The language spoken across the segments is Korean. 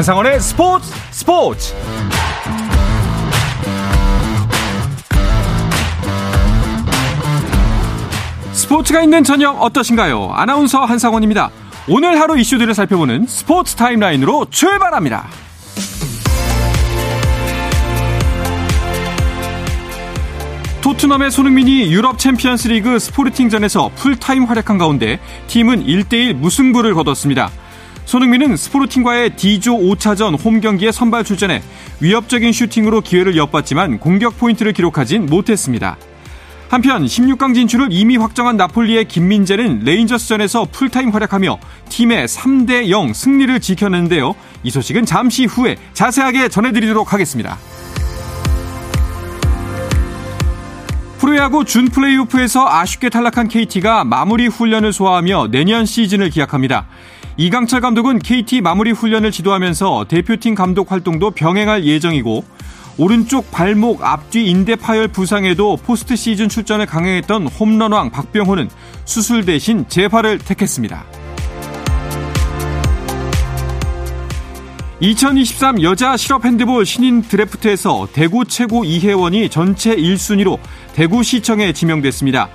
한상원의 스포츠 스포츠 스포츠가 있는 저녁 어떠신가요? 아나운서 한상원입니다. 오늘 하루 이슈들을 살펴보는 스포츠 타임라인으로 출발합니다. 토트넘의 손흥민이 유럽 챔피언스 리그 스포르팅전에서 풀타임 활약한 가운데 팀은 1대1 무승부를 거뒀습니다. 손흥민은 스포르팅과의 D조 5차전 홈 경기에 선발 출전해 위협적인 슈팅으로 기회를 엿봤지만 공격 포인트를 기록하진 못했습니다. 한편 16강 진출을 이미 확정한 나폴리의 김민재는 레인저스전에서 풀타임 활약하며 팀의 3대 0 승리를 지켜냈는데요. 이 소식은 잠시 후에 자세하게 전해드리도록 하겠습니다. 프로야구 준 플레이오프에서 아쉽게 탈락한 KT가 마무리 훈련을 소화하며 내년 시즌을 기약합니다. 이강철 감독은 KT 마무리 훈련을 지도하면서 대표팀 감독 활동도 병행할 예정이고 오른쪽 발목 앞뒤 인대 파열 부상에도 포스트 시즌 출전을 강행했던 홈런왕 박병호는 수술 대신 재활을 택했습니다. 2023 여자 실업 핸드볼 신인 드래프트에서 대구 최고 이혜원이 전체 1순위로 대구시청에 지명됐습니다.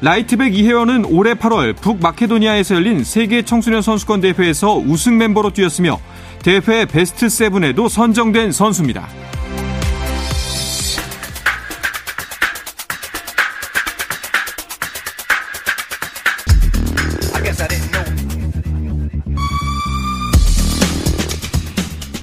라이트백 이혜원은 올해 8월 북마케도니아에서 열린 세계 청소년 선수권 대회에서 우승 멤버로 뛰었으며 대회 베스트 7에도 선정된 선수입니다.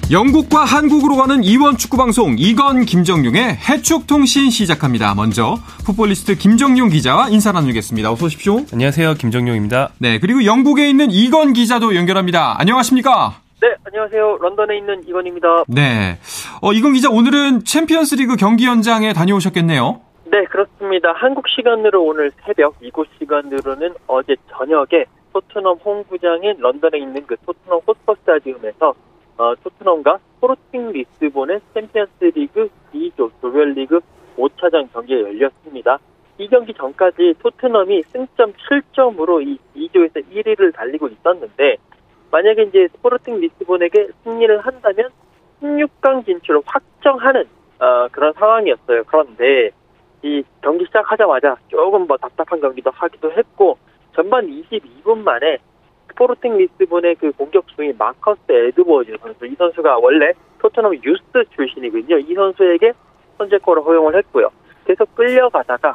영국과 한국으로 가는 이원 축구 방송 이건 김정용의 해축 통신 시작합니다. 먼저 풋볼리스트 김정용 기자와 인사 나누겠습니다. 어서 오십시오. 안녕하세요. 김정용입니다. 네, 그리고 영국에 있는 이건 기자도 연결합니다. 안녕하십니까? 네, 안녕하세요. 런던에 있는 이건입니다. 네. 어, 이건 기자 오늘은 챔피언스 리그 경기 현장에 다녀오셨겠네요. 네, 그렇습니다. 한국 시간으로 오늘 새벽, 영국 시간으로는 어제 저녁에 토트넘 홈구장인 런던에 있는 그 토트넘 호스퍼 스타디움에서 어, 토트넘과 스포르팅 리스본의 챔피언스 리그 D조 조별리그 5차전 경기가 열렸습니다. 이 경기 전까지 토트넘이 승점 7점으로 이 2조에서 1위를 달리고 있었는데 만약에 이제 스포르팅 리스본에게 승리를 한다면 16강 진출을 확정하는 어, 그런 상황이었어요. 그런데 이 경기 시작하자마자 조금 뭐 답답한 경기도 하기도 했고 전반 22분 만에 스포르팅 리스본의 그 공격 중인 마커스 에드워즈 선수 이 선수가 원래 토트넘 유스 출신이거든요. 이 선수에게 선제골을 허용을 했고요. 계속 끌려가다가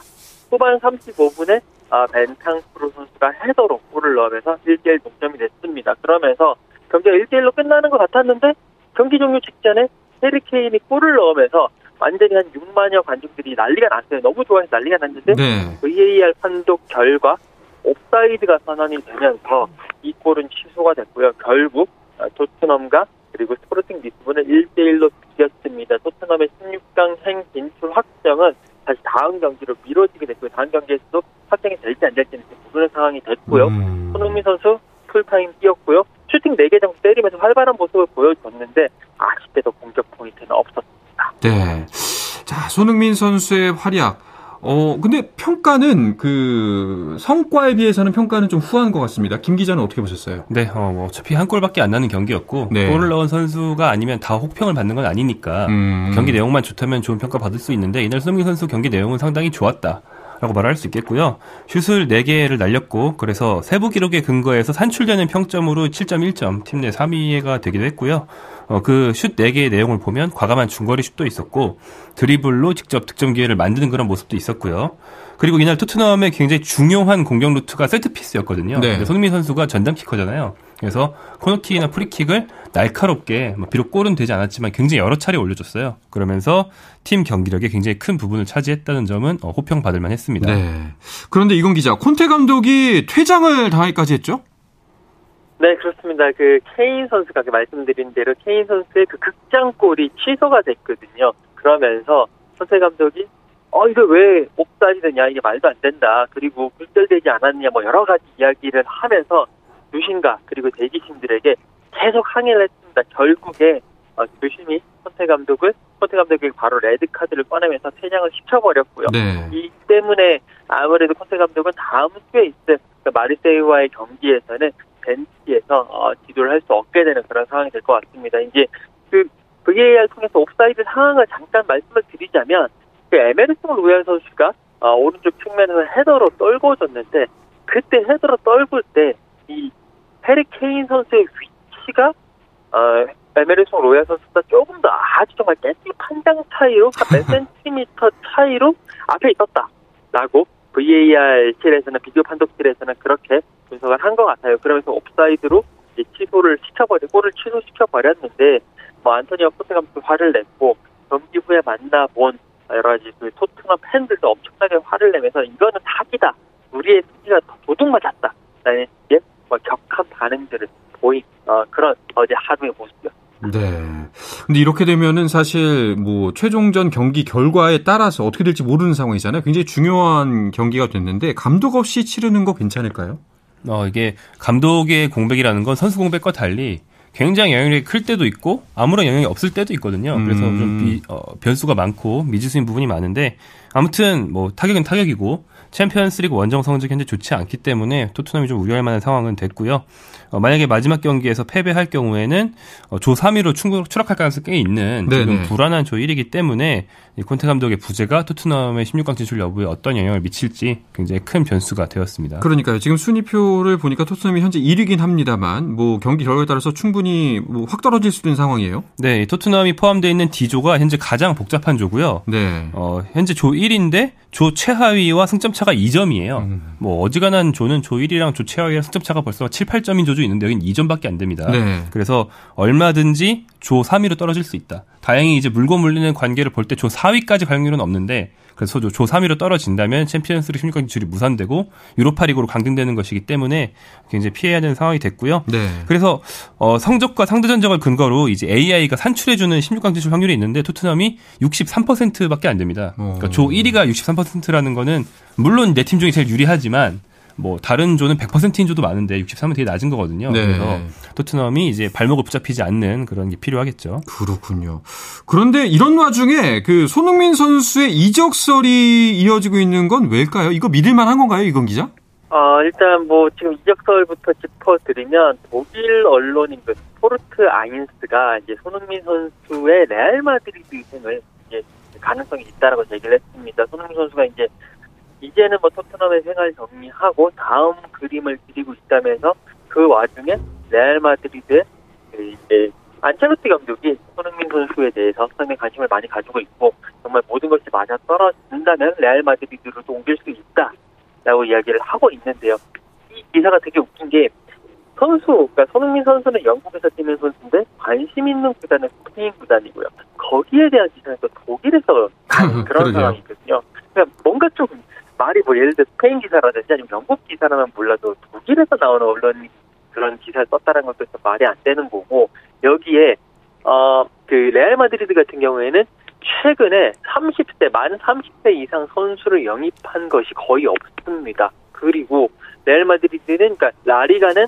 후반 35분에 아, 벤탕프로 선수가 헤더로 골을 넣으면서 1대1 동점이 됐습니다. 그러면서 경기가 1대1로 끝나는 것 같았는데 경기 종료 직전에 해리 케인이 골을 넣으면서 완전히 한 6만여 관중들이 난리가 났어요. 너무 좋아해서 난리가 났는데 네. VAR 판독 결과 옵사이드가 선언이 되면서 이 골은 취소가 됐고요. 결국 아, 토트넘과 그리고 스포르팅 리스본은 1대1로 비겼습니다. 토트넘의 16강 행 진출 확정은 다시 다음 경기로 미뤄지게 됐고요. 다음 경기에서도 확정이 될지 안 될지는 모르는 상황이 됐고요. 음. 손흥민 선수 풀타임 뛰었고요. 슈팅 4개 정도 때리면서 활발한 모습을 보여줬는데 아쉽게도 공격 포인트는 없었습니다. 네. 자, 손흥민 선수의 활약. 어, 근데 평가는 그 성과에 비해서는 평가는 좀 후한 것 같습니다. 김 기자는 어떻게 보셨어요? 네, 어, 뭐 어차피 한 골밖에 안 나는 경기였고 네. 골을 넣은 선수가 아니면 다 혹평을 받는 건 아니니까 음. 경기 내용만 좋다면 좋은 평가 받을 수 있는데 이날 손흥민 선수 경기 내용은 상당히 좋았다. 라고 말할 수 있겠고요. 슛을 4개를 날렸고 그래서 세부 기록에 근거해서 산출되는 평점으로 7.1점 팀 내 3위가 되기도 했고요. 어, 그슛 4개의 내용을 보면 과감한 중거리 슛도 있었고 드리블로 직접 득점 기회를 만드는 그런 모습도 있었고요. 그리고 이날 토트넘의 굉장히 중요한 공격 루트가 세트 피스였거든요. 네. 근데 손흥민 선수가 전담 키커잖아요. 그래서 코너킥이나 프리킥을 날카롭게 뭐 비록 골은 되지 않았지만 굉장히 여러 차례 올려줬어요. 그러면서 팀 경기력에 굉장히 큰 부분을 차지했다는 점은 어, 호평 받을 만했습니다. 네. 그런데 이건 기자, 콘테 감독이 퇴장을 당하기까지 했죠? 네, 그렇습니다. 그 케인 선수가 그 말씀드린 대로 케인 선수의 그 극장골이 취소가 됐거든요. 그러면서 선태 감독이 어 이거 왜 옵사이드냐 이게 말도 안 된다. 그리고 굴절되지 않았냐 뭐 여러 가지 이야기를 하면서 누신가 그리고 대기심들에게 계속 항의를 했습니다. 결국에 어, 주심이 콘테 감독은 콘테 감독이 바로 레드 카드를 꺼내면서 퇴장을 시켜버렸고요. 네. 이 때문에 아무래도 콘테 감독은 다음 주에 있을 그 마르세유와의 경기에서는 벤치에서 어, 지도를 할 수 없게 되는 그런 상황이 될 것 같습니다. 이제 그 VAR 통해서 옵사이드 상황을 잠깐 말씀을 드리자면 그 에메르송 로얄 선수가 어, 오른쪽 측면에서 헤더로 떨궈졌는데 그때 헤더로 떨굴 때 이 해리 케인 선수의 위치가 어, 에메르송 로얄 선수가 조금 더 아주 정말 깻잎 한 장 차이로 한 몇 센티미터 차이로 앞에 있었다라고 VAR실에서는 비디오 판독실에서는 그렇게 분석을 한 것 같아요. 그러면서 옵사이드로 이제 취소를 시켜버리 골을 취소시켜 버렸는데 뭐 안토니오 콘테 감독도 화를 냈고 경기 후에 만나본 여러 가지 그 토트넘 팬들도 엄청나게 화를 내면서 이거는 사기다. 우리의 수비가 도둑 맞았다. 라는 식의 뭐 격한 반응들을 보인 어, 그런 어제 하루의 모습이었습니다. 네. 근데 이렇게 되면은 사실 뭐 최종전 경기 결과에 따라서 어떻게 될지 모르는 상황이잖아요. 굉장히 중요한 경기가 됐는데 감독 없이 치르는 거 괜찮을까요? 어, 이게 감독의 공백이라는 건 선수 공백과 달리 굉장히 영향력이 클 때도 있고 아무런 영향이 없을 때도 있거든요. 그래서 음. 좀 비, 어, 변수가 많고 미지수인 부분이 많은데 아무튼 뭐 타격은 타격이고 챔피언스리그 원정 성적 현재 좋지 않기 때문에 토트넘이 좀 우려할 만한 상황은 됐고요. 어, 만약에 마지막 경기에서 패배할 경우에는 어, 조 3위로 충분 추락할 가능성이 꽤 있는 네네. 지금 네. 불안한 조 1위이기 때문에 이 콘테 감독의 부재가 토트넘의 16강 진출 여부에 어떤 영향을 미칠지 굉장히 큰 변수가 되었습니다. 그러니까요. 지금 순위표를 보니까 토트넘이 현재 1위긴 합니다만 뭐 경기 결과에 따라서 충분히 뭐 확 떨어질 수도 있는 상황이에요. 네, 토트넘이 포함되어 있는 D조가 현재 가장 복잡한 조고요. 네. 어, 현재 조 1인데 조 최하위와 승점 차가 2점이에요. 음. 뭐 어지간한 조는 조 1위랑 조 최하위랑 승점 차가 벌써 7, 8점인 조도 있는데 여기는 2점밖에 안 됩니다. 네. 그래서 얼마든지 조 3위로 떨어질 수 있다. 다행히 이제 물고 물리는 관계를 볼 때 조 4위까지 갈 확률은 없는데 그래서 조 3위로 떨어진다면 챔피언스리그 16강 진출이 무산되고 유로파리그로 강등되는 것이기 때문에 굉장히 피해야 되는 상황이 됐고요. 네. 그래서 어, 성적과 상대 전적을 근거로 이제 AI가 산출해주는 16강 진출 확률이 있는데 토트넘이 63%밖에 안 됩니다. 그러니까 조 1위가 63%라는 거는 물론 내 팀 중에 제일 유리하지만 뭐 다른 조는 100%인 조도 많은데 63은 되게 낮은 거거든요. 네. 그래서 토트넘이 이제 발목을 붙잡히지 않는 그런 게 필요하겠죠. 그렇군요. 그런데 이런 와중에 그 손흥민 선수의 이적설이 이어지고 있는 건 왜일까요? 이거 믿을 만 한 건가요, 이건 기자? 어, 일단 뭐 지금 이적설부터 짚어드리면 독일 언론인 그 스포르트 아인스가 이제 손흥민 선수의 레알 마드리드 이적을 이제 가능성이 있다라고 얘기를 했습니다. 손흥민 선수가 이제 이제는 뭐 토트넘의 생활 정리하고 다음 그림을 그리고 있다면서 그 와중에 레알 마드리드 이제 안첼로티 감독이 손흥민 선수에 대해서 상당히 관심을 많이 가지고 있고 정말 모든 것이 맞아 떨어진다면 레알 마드리드로 도 옮길 수 있다라고 이야기를 하고 있는데요. 이 기사가 되게 웃긴 게 선수, 그러니까 손흥민 선수는 영국에서 뛰는 선수인데 관심 있는 구단은 스페인 구단이고요. 거기에 대한 기사는 또 독일에서 그런 상황이거든요. 그러니까 뭔가 좀 말이 뭐 예를 들어 스페인 기사라든지 아니면 영국 기사라면 몰라도 독일에서 나오는 언론이 그런 기사를 썼다는 것도 좀 말이 안 되는 거고 여기에 어 그 레알 마드리드 같은 경우에는 최근에 30대 만 30대 이상 선수를 영입한 것이 거의 없습니다. 그리고 레알 마드리드는 그러니까 라리가는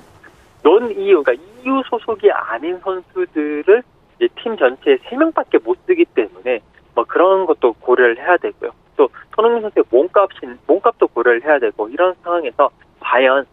non EU 그러니까 EU 소속이 아닌 선수들을 이제 팀 전체에 3명밖에 못 쓰기 때문에 뭐 그런 것도 고려를 해야 되고요. 또 손흥민 선수의 몸값인 몸값도 고려를 해야 되고 이런 상황에서 과연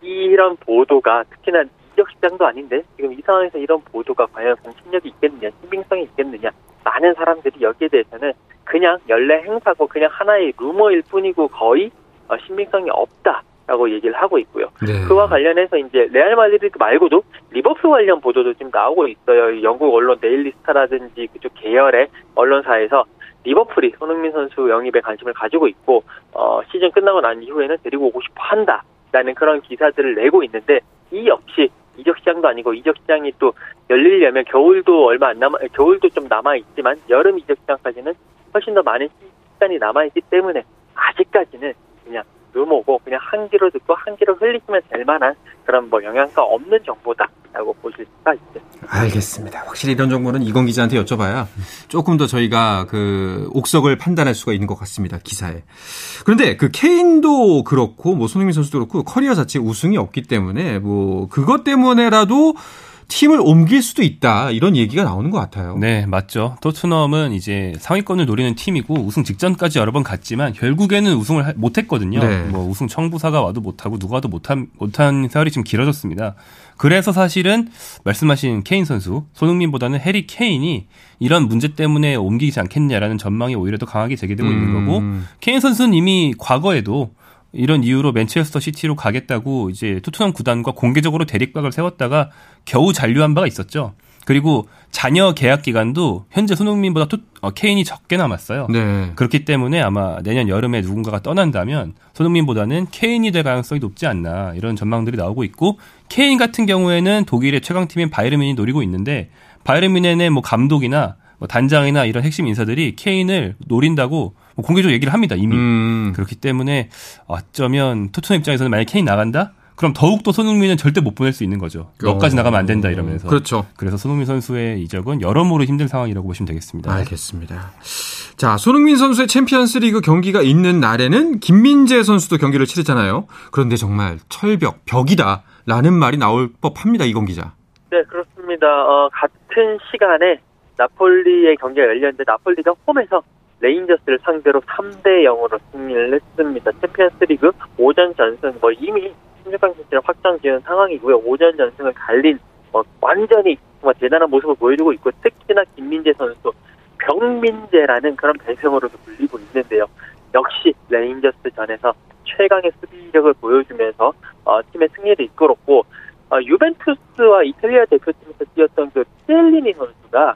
이런 보도가 특히나 이적 시장도 아닌데 지금 이 상황에서 이런 보도가 과연 공신력이 있겠느냐, 신빙성이 있겠느냐 많은 사람들이 여기에 대해서는 그냥 연례 행사고 그냥 하나의 루머일 뿐이고 거의 어, 신빙성이 없다 라고 얘기를 하고 있고요. 네. 그와 관련해서 이제 레알 마드리드 말고도 리버풀 관련 보도도 지금 나오고 있어요. 영국 언론 데일리 스타라든지 그쪽 계열의 언론사에서 리버풀이 손흥민 선수 영입에 관심을 가지고 있고 어, 시즌 끝나고 난 이후에는 데리고 오고 싶어 한다라는 그런 기사들을 내고 있는데 이 역시 이적 시장도 아니고 이적 시장이 또 열리려면 겨울도 얼마 안 남아 겨울도 좀 남아 있지만 여름 이적 시장까지는 훨씬 더 많은 시간이 남아 있기 때문에 아직까지는 그냥 루머고 그냥 한 귀로 듣고 한 귀로 흘리시면 될 만한 그런 뭐 영향가 없는 있죠. 알겠습니다. 확실히 이런 정보는 이건 기자한테 여쭤봐야 조금 더 저희가 그 옥석을 판단할 수가 있는 것 같습니다. 기사에. 그런데 그 케인도 그렇고 뭐 손흥민 선수도 그렇고 커리어 자체 우승이 없기 때문에 뭐 그것 때문에라도 팀을 옮길 수도 있다 이런 얘기가 나오는 것 같아요. 네, 맞죠. 토트넘은 이제 상위권을 노리는 팀이고 우승 직전까지 여러 번 갔지만 결국에는 우승을 못했거든요. 네. 뭐 우승 청부사가 와도 못하고 누가 와도 못한 못한 세월이 지금 길어졌습니다. 그래서 사실은 말씀하신 케인 선수 손흥민보다는 해리 케인이 이런 문제 때문에 옮기지 않겠냐라는 전망이 오히려 더 강하게 제기되고 음. 있는 거고 케인 선수는 이미 과거에도 이런 이유로 맨체스터 시티로 가겠다고 이제 토트넘 구단과 공개적으로 대립각을 세웠다가 겨우 잔류한 바가 있었죠. 그리고 자녀 계약 기간도 현재 손흥민보다 토, 어, 케인이 적게 남았어요. 네. 그렇기 때문에 아마 내년 여름에 누군가가 떠난다면 손흥민보다는 케인이 될 가능성이 높지 않나 이런 전망들이 나오고 있고 케인 같은 경우에는 독일의 최강팀인 바이르민이 노리고 있는데 바이르민의 뭐 감독이나 뭐 단장이나 이런 핵심 인사들이 케인을 노린다고 뭐 공개적으로 얘기를 합니다 이미 음. 그렇기 때문에 어쩌면 토트넘 입장에서는 만약 케인 나간다 그럼 더욱 더 손흥민은 절대 못 보낼 수 있는 거죠. 어. 너까지 나가면 안 된다 이러면서. 그렇죠. 그래서 손흥민 선수의 이적은 여러모로 힘든 상황이라고 보시면 되겠습니다. 알겠습니다. 자, 손흥민 선수의 챔피언스 리그 경기가 있는 날에는 김민재 선수도 경기를 치르잖아요. 그런데 정말 철벽, 벽이다. 라는 말이 나올 법합니다. 이건 기자. 네, 그렇습니다. 어, 같은 시간에 나폴리의 경기가 열렸는데 나폴리가 홈에서 레인저스를 상대로 3대 0으로 승리를 했습니다. 챔피언스 리그 5전 전승 뭐 이미 16강 진출을 확정 지은 상황이고요. 5전 전승을 달린 뭐 완전히 정말 대단한 모습을 보여주고 있고 특히나 김민재 선수 벽민재라는 그런 별명으로도 불리고 있는데요. 역시 레인저스 전에서 최강의 수비력을 보여주면서 어, 팀의 승리를 이끌었고 어, 유벤투스와 이탈리아 대표팀에서 뛰었던 그 키엘리니 선수가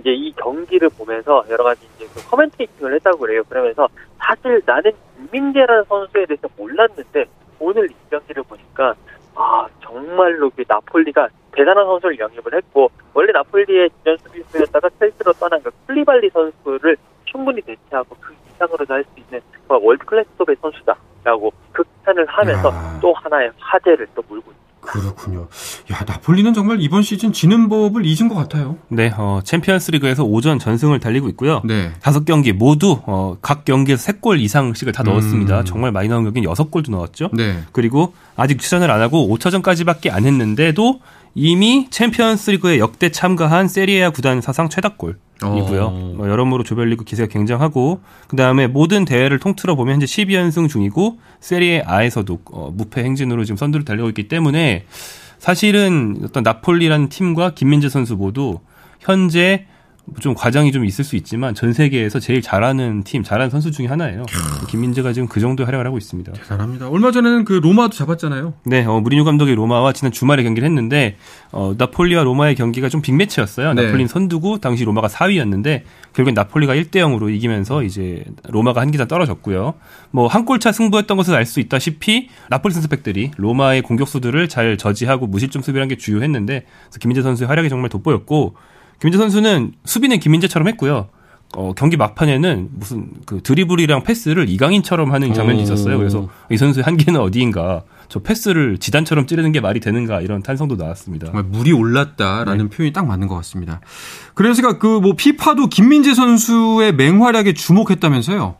이제 이 경기를 보면서 여러 가지 이제 그 commentating을 했다고 그래요. 그러면서 사실 나는 김민재라는 선수에 대해서 몰랐는데 오늘 이 경기를 보니까 아 정말로 그 나폴리가 대단한 선수를 영입을 했고 원래 나폴리의 주전 수비수였다가 첼시로 떠난 그 쿨리발리 선수를 충분히 대체하고 그 이상으로도 할 수 있는 world class급의 선수다라고 극찬을 하면서 야. 또 하나의 화제를 또 물고. 그렇군요. 야, 나폴리는 정말 이번 시즌 지는 법을 잊은 것 같아요. 네, 어, 챔피언스 리그에서 5전 전승을 달리고 있고요. 네. 다섯 경기 모두, 어, 각 경기에서 세골 이상씩을 다 넣었습니다. 음. 정말 많이 나온 경기는 여섯 골도 넣었죠. 네. 그리고 아직 출전을 안 하고 5차전까지밖에 안 했는데도 이미 챔피언스 리그에 역대 참가한 세리에아 구단 사상 최다골. 이고요. 어. 뭐 여러모로 조별리그 기세가 굉장하고 그다음에 모든 대회를 통틀어 보면 현재 12연승 중이고 세리에 A에서도 어, 무패 행진으로 지금 선두를 달리고 있기 때문에 사실은 어떤 나폴리라는 팀과 김민재 선수 모두 현재 좀 과장이 좀 있을 수 있지만 전 세계에서 제일 잘하는 팀, 잘하는 선수 중에 하나예요. 김민재가 지금 그 정도 활약을 하고 있습니다. 대단합니다. 얼마 전에는 그 로마도 잡았잖아요. 네, 어, 무리뉴 감독이 로마와 지난 주말에 경기를 했는데 어, 나폴리와 로마의 경기가 좀 빅매치였어요. 네. 나폴리는 선두고 당시 로마가 4위였는데 결국엔 나폴리가 1대 0으로 이기면서 이제 로마가 한 기단 떨어졌고요. 뭐 한 골차 승부였던 것을 알 수 있다시피 나폴리 선수백들이 로마의 공격수들을 잘 저지하고 무실점 수비를 한게 주요했는데 김민재 선수의 활약이 정말 돋보였고 김민재 선수는 수비는 김민재처럼 했고요. 어, 경기 막판에는 무슨 그 드리블이랑 패스를 이강인처럼 하는 장면이 있었어요. 그래서 이 선수의 한계는 어디인가. 저 패스를 지단처럼 찌르는 게 말이 되는가 이런 탄성도 나왔습니다. 정말 물이 올랐다라는 네. 표현이 딱 맞는 것 같습니다. 그래서 그뭐 피파도 김민재 선수의 맹활약에 주목했다면서요?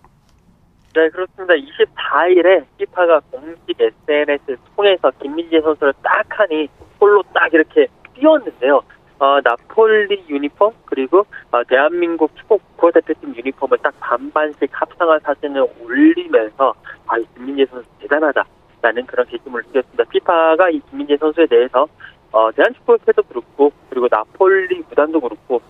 네, 그렇습니다. 24일에 피파가 공식 SNS를 통해서 김민재 선수를 딱 하니 홀로 딱 이렇게 띄웠는데요. 어, 나폴리 유니폼 그리고 어, 대한민국 축구 국가대표팀 유니폼을 딱 반반씩 합성한 사진을 올리면서 아, 이 김민재 선수 대단하다라는 그런 게시물을 쓰였습니다. 피파가 이 김민재 선수에 대해서 어, 대한축구협회도 그렇고 그리고 나폴리 구단도 그렇고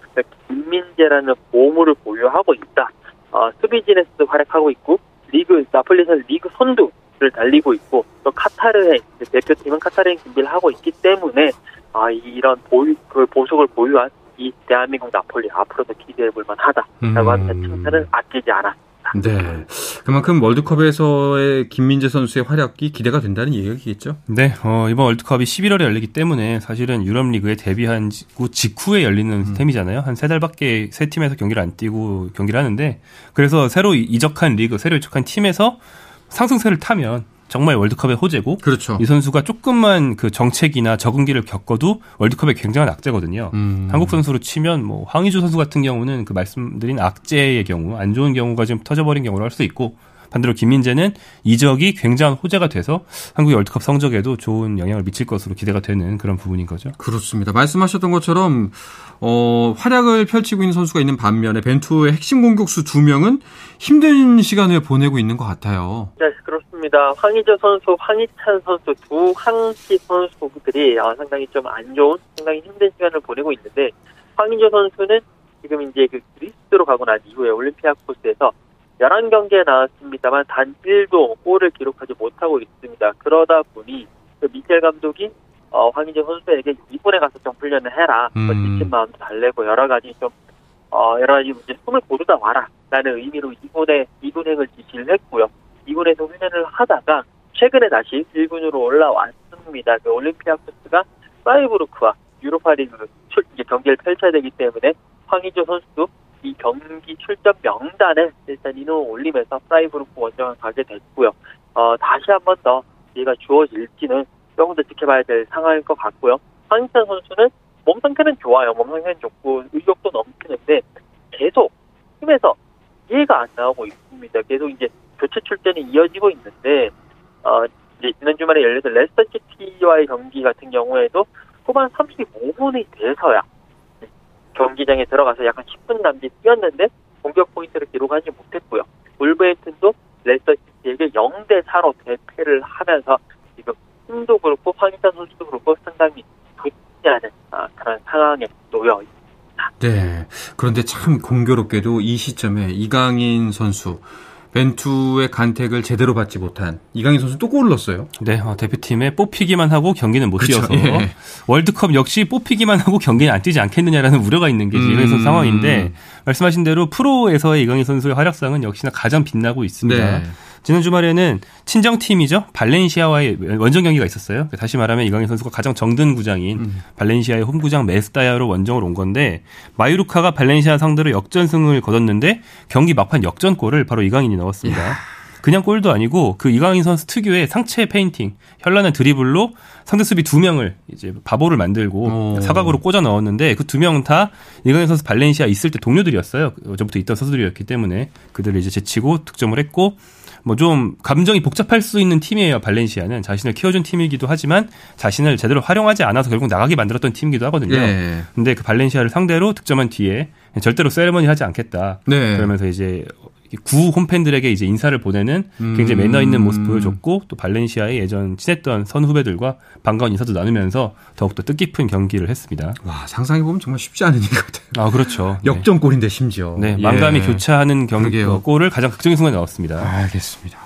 김민재라는 보물을 보유하고 있다. 어, 수비진에서도 활약하고 있고 리그 나폴리에서 리그 선두를 달리고 있고 또 카타르의 대표팀은 카타르행 준비를 하고 있기 때문에 아, 이런 보유, 그 보석을 보유한 이 대한민국 나폴리 앞으로도 기대해 볼 만하다라고 하는 음. 칭찬을 아끼지 않았습니다. 네. 그만큼 월드컵에서의 김민재 선수의 활약이 기대가 된다는 얘기겠죠? 네. 어, 이번 월드컵이 11월에 열리기 때문에 사실은 유럽 리그에 데뷔한 직후에 열리는 음. 템이잖아요. 한 세 달밖에 세 팀에서 경기를 안 뛰고 경기를 하는데 그래서 새로 이적한 리그, 새로 이적한 팀에서 상승세를 타면 정말 월드컵의 호재고 그렇죠. 이 선수가 조금만 그 정책이나 적응기를 겪어도 월드컵에 굉장한 악재거든요. 음. 한국 선수로 치면 뭐 황의조 선수 같은 경우는 그 말씀드린 악재의 경우 안 좋은 경우가 좀 터져버린 경우로 할 수 있고 반대로 김민재는 이적이 굉장한 호재가 돼서 한국의 월드컵 성적에도 좋은 영향을 미칠 것으로 기대가 되는 그런 부분인 거죠. 그렇습니다. 말씀하셨던 것처럼 어, 활약을 펼치고 있는 선수가 있는 반면에 벤투의 핵심 공격수 두 명은 힘든 시간을 보내고 있는 것 같아요. 네, 그렇습니다. 황희조 선수, 황희찬 선수 두 항시 선수들이 어, 상당히 좀 안 좋은, 상당히 힘든 시간을 보내고 있는데 황희조 선수는 지금 이제 그 그리스로 가고 난 이후에 올림피아 코스에서 11경기에 나왔습니다만 단 1도 골을 기록하지 못하고 있습니다. 그러다 보니 그 미첼 감독이 어, 황희재 선수에게 이번에 가서 좀 훈련을 해라. 뭐 음. 지친 마음도 달래고 여러 가지 좀 어, 여러 가지 이제 숨을 고르다 와라. 라는 의미로 이군에 이군행을 지시를 했고요. 이군에서 훈련을 하다가 최근에 다시 1군으로 올라왔습니다. 그 올림피아코스가 프라이부르크와 유로파리그 출, 이제 경기를 펼쳐야 되기 때문에 황의조 선수도 이 경기 출전 명단에 일단 이름을 올리면서 프라이부르크 원정을 가게 됐고요. 어, 다시 한 번 더 기회가 주어질지는 조금 더 지켜봐야 될 상황일 것 같고요. 황희찬 선수는 몸 상태는 좋아요. 몸 상태는 좋고 의욕도 넘치는데 계속 팀에서 이해가 안 나오고 있습니다. 계속 이제 교체 출전이 이어지고 있는데 어, 이제 지난 주말에 열렸던 레스터 시티와의 경기 같은 경우에도 후반 35분이 돼서야 경기장에 들어가서 약간 10분 남짓 뛰었는데 공격 포인트를 기록하지 못했고요. 울버햄튼도 레스터 시티에게 0대 4로 대패를 하면서 지금 팀도 그렇고 황희찬 선수도 그렇고 상당히 좋지 않은 아, 그런 상황에 놓여 있습니다. 네. 그런데 참 공교롭게도 이 시점에 이강인 선수 벤투의 간택을 제대로 받지 못한 이강인 선수 또 골을 넣었어요. 네, 어, 대표팀에 뽑히기만 하고 경기는 못 그쵸, 뛰어서 예. 월드컵 역시 뽑히기만 하고 경기는 안 뛰지 않겠느냐라는 우려가 있는 게 음. 이강인 선수 상황인데 말씀하신 대로 프로에서의 이강인 선수의 활약상은 역시나 가장 빛나고 있습니다. 네. 지난 주말에는 친정 팀이죠. 발렌시아와의 원정 경기가 있었어요. 다시 말하면 이강인 선수가 가장 정든 구장인 음. 발렌시아의 홈구장 메스타야로 원정을 온 건데 마요르카가 발렌시아 상대로 역전승을 거뒀는데 경기 막판 역전골을 바로 이강인이 넣었습니다. 그냥 골도 아니고 그 이강인 선수 특유의 상체 페인팅, 현란한 드리블로 상대 수비 두 명을 이제 바보를 만들고 오. 사각으로 꽂아 넣었는데 그 두 명 다 이강인 선수 발렌시아 있을 때 동료들이었어요. 어제부터 있던 선수들이었기 때문에 그들을 이제 제치고 득점을 했고 뭐 좀 감정이 복잡할 수 있는 팀이에요. 발렌시아는 자신을 키워준 팀이기도 하지만 자신을 제대로 활용하지 않아서 결국 나가게 만들었던 팀이기도 하거든요. 예. 근데 그 발렌시아를 상대로 득점한 뒤에 절대로 세레머니 하지 않겠다. 네. 그러면서 이제 구 홈팬들에게 이제 인사를 보내는 음. 굉장히 매너 있는 모습 보여줬고 또 발렌시아의 예전 친했던 선 후배들과 반가운 인사도 나누면서 더욱더 뜻깊은 경기를 했습니다. 와, 상상해 보면 정말 쉽지 않은 일 같아요. 아 그렇죠. 네. 역전골인데 심지어. 네, 예. 망감이 교차하는 경기 그러게요. 어, 골을 가장 극적인 순간에 넣었습니다. 알겠습니다.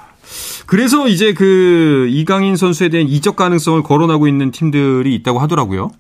그래서 이제 그 이강인 선수에 대한 이적 가능성을 거론하고 있는 팀들이 있다고 하더라고요.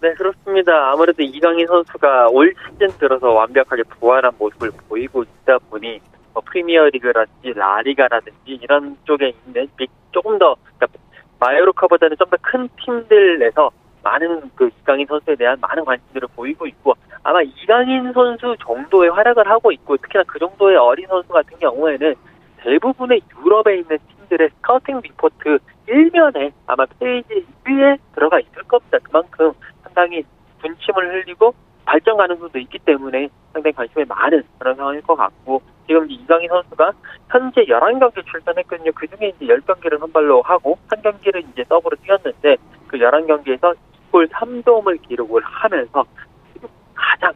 네, 그렇습니다. 아무래도 이강인 선수가 올 시즌 들어서 완벽하게 부활한 모습을 보이고 있다 보니 뭐 프리미어리그라든지 라리가라든지 이런 쪽에 있는 빅 조금 더 그러니까 마요르카보다는 좀 더 큰 팀들에서 많은 그 이강인 선수에 대한 많은 관심들을 보이고 있고 아마 이강인 선수 정도의 활약을 하고 있고 특히나 그 정도의 어린 선수 같은 경우에는 대부분의 유럽에 있는 팀들의 스카우팅 리포트 일면에 아마 페이지 위에 들어가 있을 겁니다. 그만큼 상당히 군침을 흘리고 발전 가능성도 있기 때문에 상당히 관심이 많은 그런 상황일 것 같고 지금 이강인 선수가 현재 11경기 출전했거든요. 그 중에 이제 10경기를 선발로 하고 한 경기를 이제 서브로 뛰었는데 그 11경기에서 2골 3도움을 기록을 하면서 지금 가장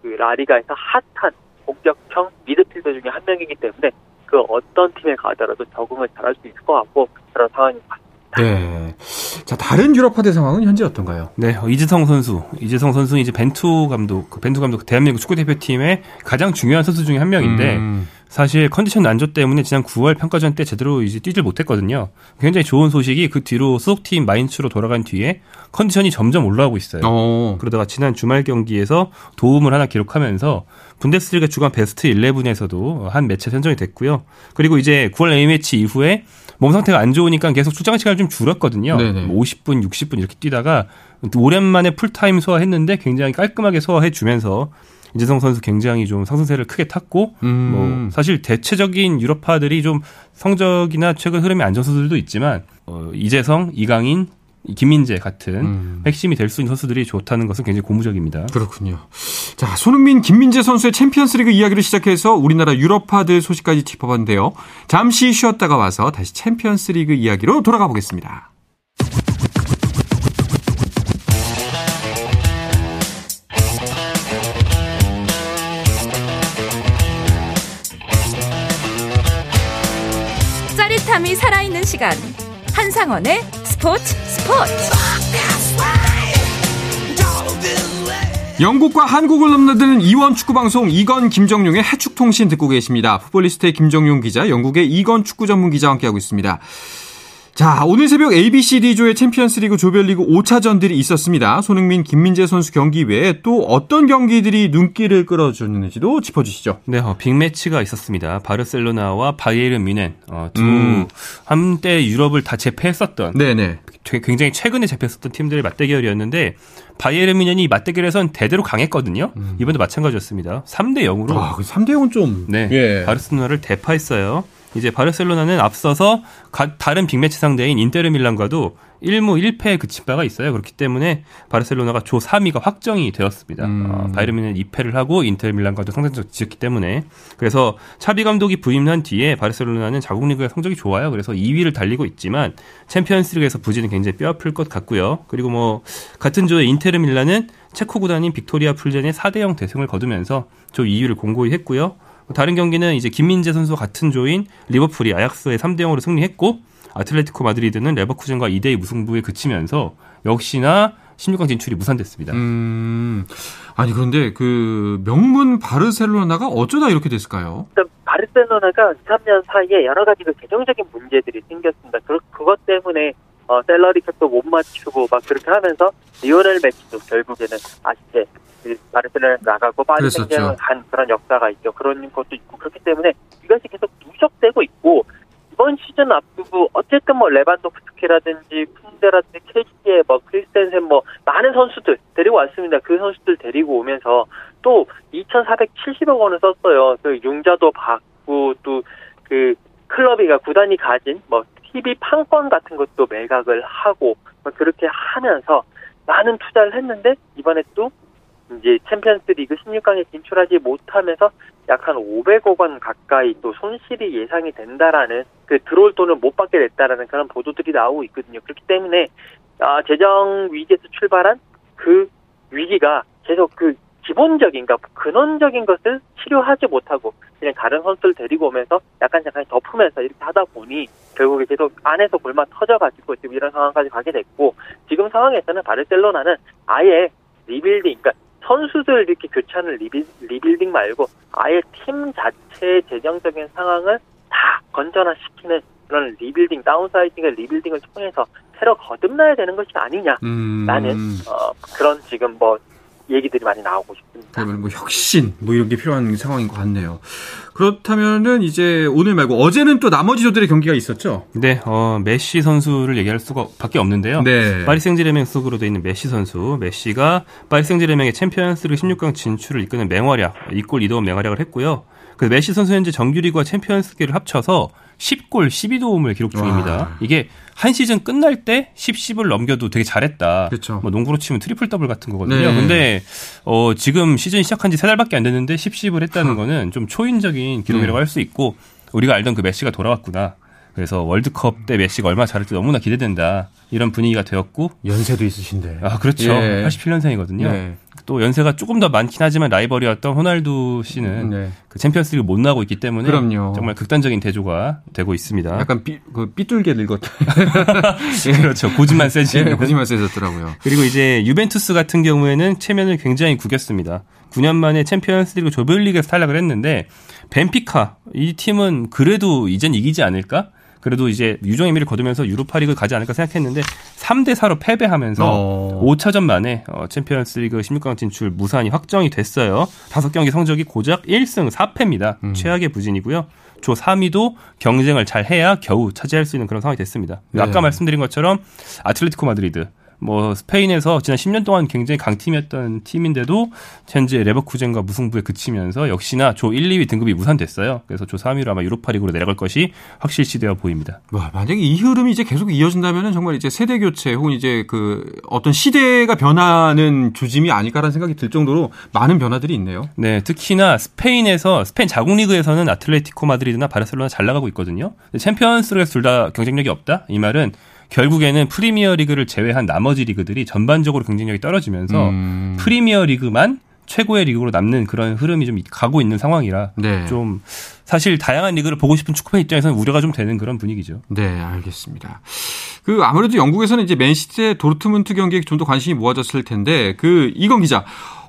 그 라리가에서 핫한 공격형 미드필더 중에 한 명이기 때문에 그 어떤 팀에 가더라도 적응을 잘할 수 있을 것 같고 그런 상황입니다. 네. 자, 다른 유럽파대 상황은 현재 어떤가요? 네, 어, 이재성 선수. 이재성 선수는 이제 벤투 감독, 그 벤투 감독 대한민국 축구 대표팀의 가장 중요한 선수 중에 한 명인데 음. 사실 컨디션 난조 때문에 지난 9월 평가전 때 제대로 이제 뛰질 못했거든요. 굉장히 좋은 소식이 그 뒤로 소속팀 마인츠로 돌아간 뒤에 컨디션이 점점 올라오고 있어요. 어. 그러다가 지난 주말 경기에서 도움을 하나 기록하면서 분데스리가 주간 베스트 11에서도 한 매체 선정이 됐고요. 그리고 이제 9월 A매치 이후에 몸 상태가 안 좋으니까 계속 출장 시간이 좀 줄었거든요. 네네. 뭐 50분, 60분 이렇게 뛰다가 오랜만에 풀타임 소화했는데 굉장히 깔끔하게 소화해 주면서 이재성 선수 굉장히 좀 상승세를 크게 탔고 음. 뭐 사실 대체적인 유럽파들이 좀 성적이나 최근 흐름이 안 좋은 선수들도 있지만 어, 이재성, 이강인 김민재 같은 음. 핵심이 될 수 있는 선수들이 좋다는 것은 굉장히 고무적입니다. 그렇군요. 자, 손흥민, 김민재 선수의 챔피언스리그 이야기를 시작해서 우리나라 유럽파들 소식까지 짚어봤는데요. 잠시 쉬었다가 와서 다시 챔피언스리그 이야기로 돌아가 보겠습니다. 짜릿함이 살아있는 시간. 한상원의 스포츠 스포츠. 영국과 한국을 넘나드는 이원 축구 방송 이건 김정용의 해축 통신 듣고 계십니다. 풋볼리스트의 김정용 기자, 영국의 이건 축구 전문 기자와 함께하고 있습니다. 자, 오늘 새벽 ABCD조의 챔피언스 리그 조별리그 5차전들이 있었습니다. 손흥민, 김민재 선수 경기 외에 또 어떤 경기들이 눈길을 끌어줬는지도 짚어주시죠. 네, 어, 빅매치가 있었습니다. 바르셀로나와 바이에른 뮌헨 어, 두 음. 한때 유럽을 다 제패했었던 네네. 굉장히 최근에 제패했었던 팀들의 맞대결이었는데 바이에른 뮌헨이 맞대결에선 대대로 강했거든요. 음. 이번도 마찬가지였습니다. 3대 0으로. 아, 3대 그 0은 좀 네, 예. 바르셀로나를 대파했어요. 이제 바르셀로나는 앞서서 가, 다른 빅매치 상대인 인테르 밀란과도 1무 1패에 그친 바가 있어요. 그렇기 때문에 바르셀로나가 조 3위가 확정이 되었습니다. 음. 어, 바이르민은 2패를 하고 인테르 밀란과도 성적을 지었기 때문에 그래서 사비 감독이 부임한 뒤에 바르셀로나는 자국 리그의 성적이 좋아요. 그래서 2위를 달리고 있지만 챔피언스리그에서 부진은 굉장히 뼈아플 것 같고요. 그리고 뭐 같은 조의 인테르 밀란은 체코 구단인 빅토리아 플젠에 4대 0 대승을 거두면서 조 2위를 공고히 했고요. 다른 경기는 이제 김민재 선수와 같은 조인 리버풀이 아약스에 3대 0으로 승리했고 아틀레티코 마드리드는 레버쿠젠과 2대2 무승부에 그치면서 역시나 16강 진출이 무산됐습니다. 음, 아니 그런데 그 명문 바르셀로나가 어쩌다 이렇게 됐을까요? 일단 바르셀로나가 2, 3년 사이에 여러 가지 그 재정적인 문제들이 생겼습니다. 그, 그것 때문에 어, 샐러리 캡도 못 맞추고 막 그렇게 하면서 리오넬 메시도 결국에는 아시게 바르셀로나 나가고 파리 생제르맹 간 그런 역사가 있죠. 그런 것도 있고 그렇기 때문에 이것이 계속 누적되고 있고 이번 시즌 앞두고 어쨌든 뭐 레반도프스키라든지 쿤데라든지 케시에 뭐 크리스텐센 뭐 많은 선수들 데리고 왔습니다. 그 선수들 데리고 오면서 또 2,470억 원을 썼어요. 그 융자도 받고 또 그 클럽이가 구단이 가진 뭐 TV 판권 같은 것도 매각을 하고 뭐 그렇게 하면서 많은 투자를 했는데 이번에 또 이제 챔피언스 리그 16강에 진출하지 못하면서 약 한 500억 원 가까이 또 손실이 예상이 된다라는 그 들어올 돈을 못 받게 됐다라는 그런 보도들이 나오고 있거든요. 그렇기 때문에 아, 재정 위기에서 출발한 그 위기가 계속 그 기본적인, 그러니까 근원적인 것을 치료하지 못하고 그냥 다른 선수를 데리고 오면서 약간 약간 덮으면서 이렇게 하다 보니 결국에 계속 안에서 곪아 터져가지고 지금 이런 상황까지 가게 됐고 지금 상황에서는 바르셀로나는 아예 리빌딩, 그러니까 선수들 이렇게 교체하는 리빌, 리빌딩 말고 아예 팀 자체의 재정적인 상황을 다 건전화시키는 그런 리빌딩, 다운사이징의 리빌딩을 통해서 새로 거듭나야 되는 것이 아니냐라는 음. 어, 그런 지금 뭐 얘기들이 많이 나오고 있습니다. 그러면 뭐 혁신 뭐 이런 게 필요한 상황인 것 같네요. 그렇다면은 이제 오늘 말고 어제는 또 나머지 조들의 경기가 있었죠. 네, 어, 메시 선수를 얘기할 수가 밖에 없는데요. 네. 파리 생제르맹 소속으로 돼 있는 메시 선수, 메시가 파리 생제르맹의 챔피언스리그 16강 진출을 이끄는 맹활약, 이골 2도움 맹활약을 했고요. 그 메시 선수 현재 정규리그와 챔피언스리그를 합쳐서 10골 12도움을 기록 중입니다. 와. 이게 한 시즌 끝날 때 10, 10을 넘겨도 되게 잘했다. 그렇죠. 뭐 농구로 치면 트리플 더블 같은 거거든요. 네. 근데 어 지금 시즌 시작한 지 세 달밖에 안 됐는데 10, 10을 했다는 거는 좀 초인적인 기록이라고 네. 할 수 있고 우리가 알던 그 메시가 돌아왔구나. 그래서 월드컵 때 메시가 얼마나 잘할지 너무나 기대된다. 이런 분위기가 되었고 연세도 있으신데. 아 그렇죠. 예. 87년생이거든요. 네. 또 연세가 조금 더 많긴 하지만 라이벌이었던 호날두 씨는 네. 그 챔피언스리그 못 나가고 있기 때문에 그럼요. 정말 극단적인 대조가 되고 있습니다. 약간 삐, 그 삐뚤게 늙었다. 예. 그렇죠. 고집만 세지. 예, 고집만 세졌더라고요. 그리고 이제 유벤투스 같은 경우에는 체면을 굉장히 구겼습니다. 9년 만에 챔피언스리그 조별리그에서 탈락을 했는데 벤피카 이 팀은 그래도 이젠 이기지 않을까? 그래도 이제 유종 의 미를 거두면서 유로파리그 가지 않을까 생각했는데 3대 4로 패배하면서 어. 5차전 만에 어, 챔피언스리그 16강 진출 무산이 확정이 됐어요. 다섯 경기 성적이 고작 1승 4패입니다. 음. 최악의 부진이고요. 조 3위도 경쟁을 잘 해야 겨우 차지할 수 있는 그런 상황이 됐습니다. 네. 아까 말씀드린 것처럼 아틀레티코 마드리드 뭐 스페인에서 지난 10년 동안 굉장히 강팀이었던 팀인데도 현재 레버쿠젠과 무승부에 그치면서 역시나 조 1, 2위 등극이 무산됐어요. 그래서 조 3위로 아마 유로파리그로 내려갈 것이 확실시되어 보입니다. 와, 만약에 이 흐름이 이제 계속 이어진다면 정말 이제 세대 교체 혹은 이제 그 어떤 시대가 변하는 조짐이 아닐까라는 생각이 들 정도로 많은 변화들이 있네요. 네, 특히나 스페인에서 스페인 자국 리그에서는 아틀레티코 마드리드나 바르셀로나 잘 나가고 있거든요. 챔피언스리그에서 둘 다 경쟁력이 없다. 이 말은 결국에는 프리미어 리그를 제외한 나머지 리그들이 전반적으로 경쟁력이 떨어지면서 음. 프리미어 리그만 최고의 리그로 남는 그런 흐름이 좀 가고 있는 상황이라 네. 좀 사실 다양한 리그를 보고 싶은 축구팬 입장에서는 우려가 좀 되는 그런 분위기죠. 네, 알겠습니다. 그 아무래도 영국에서는 이제 맨시티의 도르트문트 경기에 좀 더 관심이 모아졌을 텐데 그 이건 기자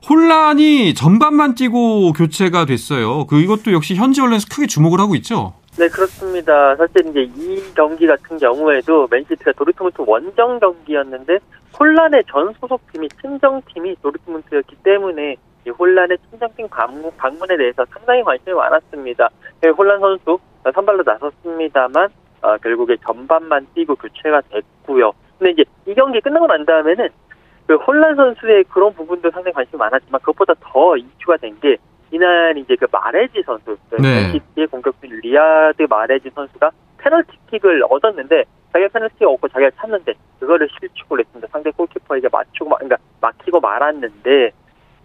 혼란이 전반만 뛰고 교체가 됐어요. 그 이것도 역시 현지 언론에서 크게 주목을 하고 있죠. 네, 그렇습니다. 사실 이제 이 경기 같은 경우에도 맨시티가 도르트문트 원정 경기였는데 혼란의 전 소속팀이 친정팀이 도르트문트였기 때문에 이 혼란의 친정팀 방문, 방문에 대해서 상당히 관심이 많았습니다. 네, 혼란 선수 선발로 나섰습니다만 어, 결국에 전반만 뛰고 교체가 됐고요. 근데 이제 이 경기 끝나고 난 다음에는 그 홀란 선수의 그런 부분도 상당히 관심이 많았지만 그것보다 더 이슈가 된 게 이날 이제 그 마레즈 선수, 네. 맨시티의 공격수 리야드 마레즈 선수가 페널티킥을 얻었는데 자기가 페널티킥 얻고 자기가 찼는데 그거를 실축을 했습니다. 상대 골키퍼에게 맞추고 그러니까 막히고 말았는데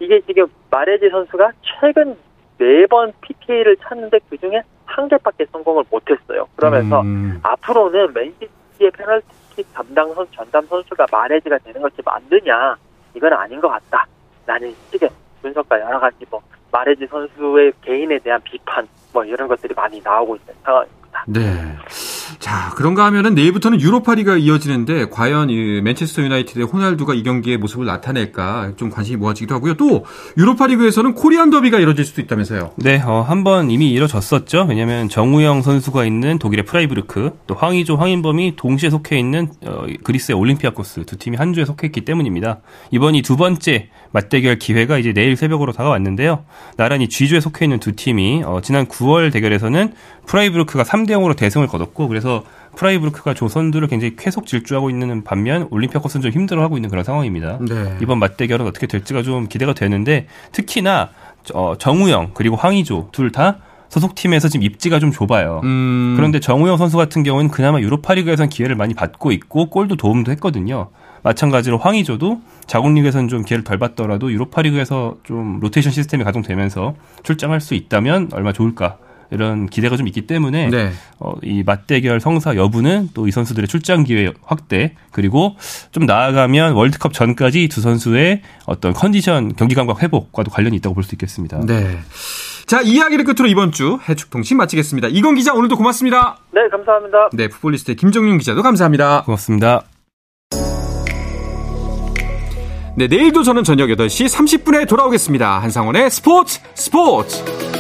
이게 지금 마레즈 선수가 최근 네 번 PK를 찼는데 그 중에 한 개밖에 성공을 못했어요. 그러면서 음. 앞으로는 맨시티의 페널티킥 담당 선수 전담 선수가 마레즈가 되는 것이 맞느냐 이건 아닌 것 같다. 라는 식의 분석과 여러 가지 뭐 마레즈 선수의 개인에 대한 비판 뭐 이런 것들이 많이 나오고 있는 상황입니다. 네. 자, 그런가 하면은 내일부터는 유로파리그가 이어지는데 과연 이 맨체스터 유나이티드의 호날두가 이 경기에 모습을 나타낼까 좀 관심이 모아지기도 하고요. 또 유로파리그에서는 코리안 더비가 이뤄질 수도 있다면서요. 네, 어, 한번 이미 이뤄졌었죠. 왜냐하면 정우영 선수가 있는 독일의 프라이부르크, 또 황의조, 황인범이 동시에 속해 있는 어, 그리스의 올림피아코스 두 팀이 한 조에 속해 있기 때문입니다. 이번이 두 번째 맞대결 기회가 이제 내일 새벽으로 다가왔는데요. 나란히 G조에 속해 있는 두 팀이 어, 지난 9월 대결에서는 프라이부르크가 3대 0으로 대승을 거뒀고 그래서 프라이부르크가 조 선두를 굉장히 계속 질주하고 있는 반면 올림피아코스는 좀 힘들어하고 있는 그런 상황입니다. 네. 이번 맞대결은 어떻게 될지가 좀 기대가 되는데 특히나 어, 정우영 그리고 황의조 둘 다 소속팀에서 지금 입지가 좀 좁아요. 음... 그런데 정우영 선수 같은 경우는 그나마 유로파리그에서는 기회를 많이 받고 있고 골도 도움도 했거든요. 마찬가지로 황희조도 자국리그에서는 좀 기회를 덜 받더라도 유로파리그에서 좀 로테이션 시스템이 가동되면서 출장할 수 있다면 얼마 좋을까 이런 기대가 좀 있기 때문에 네. 어, 이 맞대결 성사 여부는 또 이 선수들의 출장 기회 확대 그리고 좀 나아가면 월드컵 전까지 두 선수의 어떤 컨디션 경기 감각 회복과도 관련이 있다고 볼 수 있겠습니다. 네. 자, 이야기를 끝으로 이번 주 해축통신 마치겠습니다. 이건 기자 오늘도 고맙습니다. 네, 감사합니다. 네, 풋볼리스트의 김정윤 기자도 감사합니다. 고맙습니다. 네, 내일도 저는 저녁 8시 30분에 돌아오겠습니다. 한상원의 스포츠 스포츠!